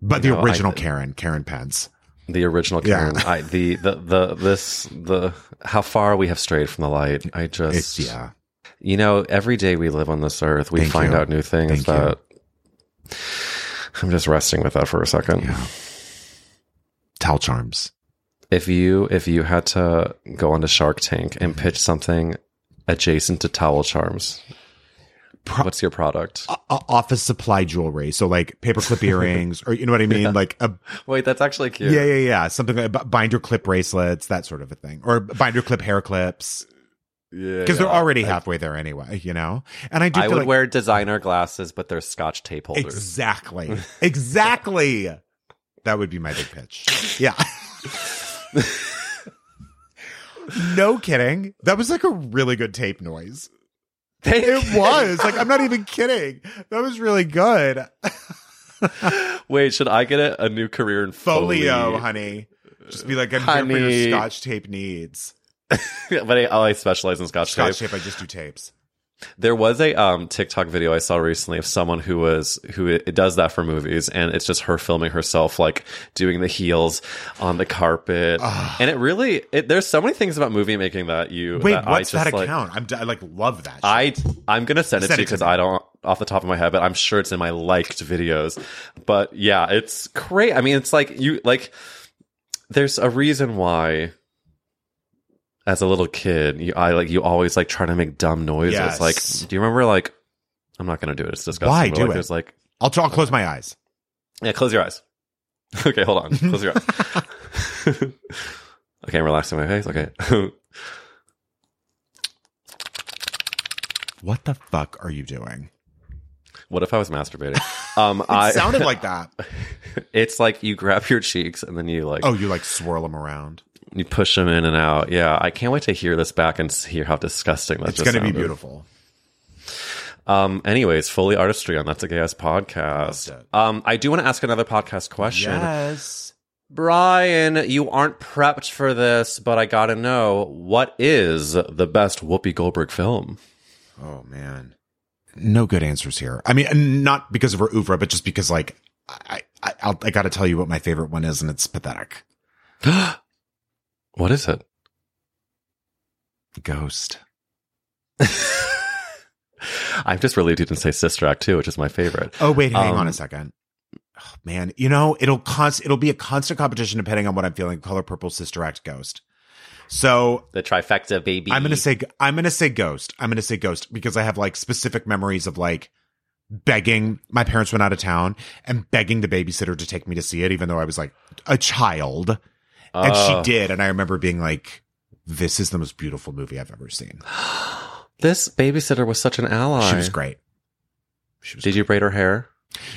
but the No, I- original Karen, Karen Pence. The original Yeah. Karen. I, the the the this the how far we have strayed from the light. I just It's yeah. You know, every day we live on this earth, we Thank find you. out new things Thank you. that I'm just resting with that for a second. Yeah. Towel charms. If you if you had to go on onto Shark Tank and pitch something adjacent to towel charms, what's your product? O- office supply jewelry. So like paperclip [LAUGHS] earrings or you know what I mean? Like a, Wait, that's actually cute. yeah, yeah, yeah. Something like binder clip bracelets, that sort of a thing. Or binder clip hair clips. yeah. Because they're yeah. already I- halfway there anyway, you know? And I do I would like wear designer glasses, but they're Scotch tape holders. Exactly. [LAUGHS] Exactly. that would be my big pitch. Yeah. [LAUGHS] no kidding. That was like a really good tape noise. It was. Like, I'm not even kidding. That was really good. Wait, should I get a, a new career in Folio, Foley? honey. Just be like, I'm here for your scotch tape needs. [LAUGHS] but I, I specialize in Scotch, Scotch tape. tape, I just do tapes. There was a um, TikTok video I saw recently of someone who was who it does that for movies, and it's just her filming herself like doing the heels on the carpet, and it really it, there's so many things about movie making that you Wait, that I what's just, that like, account? I'm, d- I like love that. shit. I I'm gonna send it Send to you because. I don't off the top of my head, but I'm sure it's in my liked videos. But yeah, it's great. I mean, it's like you like. There's a reason why. As a little kid, you, I like you always like try to make dumb noises. Yes. Like, do you remember like? I'm not gonna do it. It's disgusting. Why? but, Do like, it. There's like, I'll, I'll close my eyes. yeah, close your eyes. [LAUGHS] Okay, hold on. Close your [LAUGHS] eyes. [LAUGHS] okay, I'm relaxing my face. Okay. What the fuck are you doing? what if I was masturbating? Um, It I sounded like that. it's like you grab your cheeks and then you like Oh, you like swirl them around. You push them in and out. Yeah, I can't wait to hear this back and hear how disgusting that It's going to be beautiful. Um, anyways, Foley artistry on that's a gay ass podcast. Loved. Um, I do want to ask another podcast question. Yes. Bryan, you aren't prepped for this, but I gotta know what is the best Whoopi Goldberg film? Oh man, no good answers here. I mean, not because of her oeuvre, but just because like I I I'll, I got to tell you what my favorite one is, and it's pathetic. [GASPS] [GASPS] What is it? Ghost. [LAUGHS] I'm just relieved you didn't say Sister Act 2, which is my favorite. Oh wait, hang Um, on a second. Oh, man, you know it'll const it'll be a constant competition depending on what I'm feeling. Color Purple, Sister Act, Ghost. So The trifecta, baby. I'm gonna say I'm gonna say Ghost. I'm gonna say Ghost because I have like specific memories of like begging. My parents went out of town and begging the babysitter to take me to see it, even though I was like a child. And Oh. she did. And I remember being like, this is the most beautiful movie I've ever seen. [GASPS] This babysitter was such an ally. She was great. She was Did you braid her hair?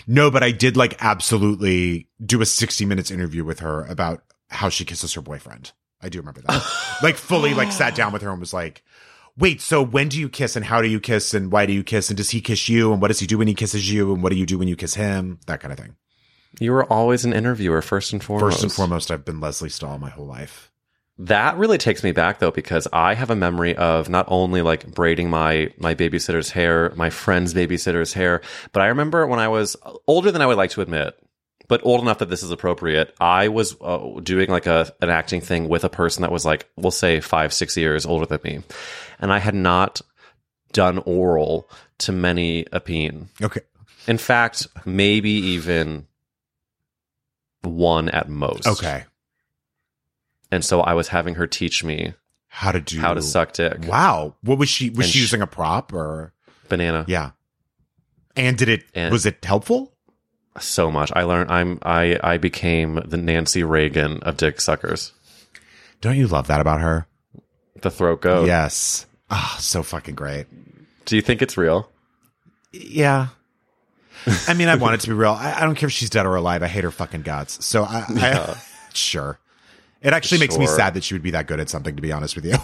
No, but I did like absolutely do a 60 minutes interview with her about how she kisses her boyfriend. I do remember that. [LAUGHS] like fully like sat down with her and was like, wait, so when do you kiss and how do you kiss and why do you kiss and does he kiss you and what does he do when he kisses you and what do you do when you kiss him? That kind of thing. You were always an interviewer, first and foremost. First and foremost, I've been Lesley Stahl my whole life. That really takes me back though, because I have a memory of not only like braiding my my babysitter's hair, my friend's babysitter's hair, but I remember when I was older than I would like to admit, but old enough that this is appropriate. I was uh, doing like a an acting thing with a person that was like, we'll say five six years older than me, and I had not done oral to many a peen. Okay. In fact, maybe even one at most. Okay. And so I was having her teach me How to do how to suck dick. Wow. What was she was And she using a prop or Banana. yeah. And did it And- was it helpful? So much. I learned I'm I I became the Nancy Reagan of dick suckers. Don't you love that about her? The throat goat. Yes. Ah, so fucking great. Do you think it's real? Yeah. I mean, I want it to be [LAUGHS] real. I, I don't care if she's dead or alive. I hate her fucking guts. So I, I [LAUGHS] sure. It actually makes me sad that she would be that good at something, to be honest with you.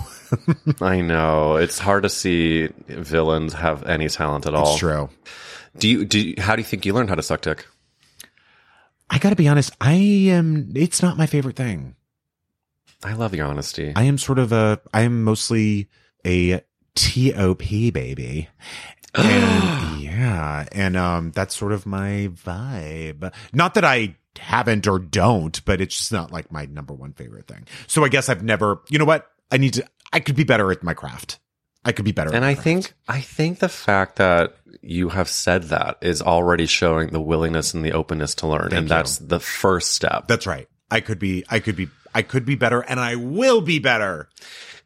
[LAUGHS] I know. It's hard to see villains have any talent at all. it's true. Do you do you, how do you think you learned how to suck dick? I gotta be honest. I am, it's not my favorite thing. I love your honesty. I am sort of a, I am mostly a TOP baby. And [GASPS] yeah. And, um, that's sort of my vibe. Not that I haven't or don't, but it's just not like my number one favorite thing. So I guess I've never, you know what? I need to, I could be better at my craft. I could be better. and at I craft. think I think the fact that you have said that is already showing the willingness and the openness to learn, Thank and you. that's the first step. that's right. I could be, I could be, I could be better and I will be better.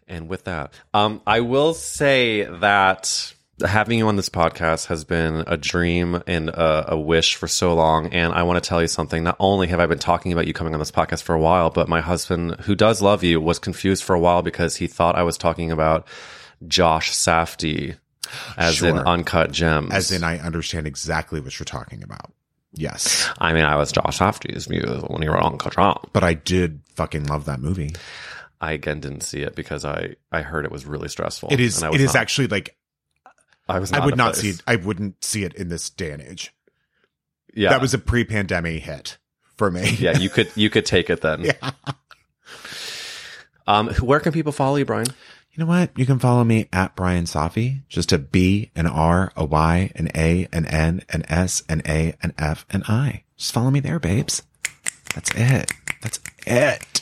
And with that, um, I will say that having you on this podcast has been a dream and a, a, wish for so long. And I want to tell you something. Not only have I been talking about you coming on this podcast for a while, but my husband, who does love you, was confused for a while because he thought I was talking about Josh Safdie as Sure. in Uncut Gems. As in, I understand exactly what you're talking about. Yes. I mean, I was Josh Safdie's muse when he wrote Uncut Gems. But I did fucking love that movie. I again didn't see it because I, I heard it was really stressful. It is, and I was is not- actually like, I was. I would not place. see it. I wouldn't see it in this day and age. Yeah, That was a pre pandemic hit for me. yeah. You could you could take it then. [LAUGHS] Yeah. [LAUGHS] Um, where can people follow you, Bryan? You know what? You can follow me at Bryan Safi. Just a B, an R, a Y, an A, an N, an S, an A, an F, an I. Just follow me there, babes. That's it. That's it.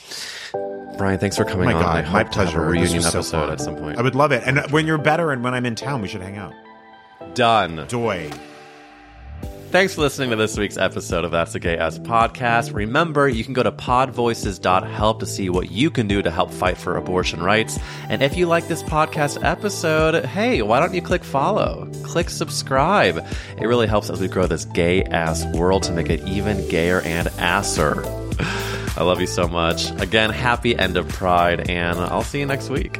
Bryan, thanks for Oh coming my on. I hope my to have pleasure. A reunion so episode fun. at some point. I would love it. And when you're better and when I'm in town, we should hang out. Done. Doy. Thanks for listening to this week's episode of That's a Gay Ass Podcast. Remember, you can go to podvoices.help to see what you can do to help fight for abortion rights. And if you like this podcast episode, hey, why don't you click follow? Click subscribe. It really helps as we grow this gay ass world to make it even gayer and asser. [LAUGHS] I love you so much. Again, happy end of Pride, and I'll see you next week.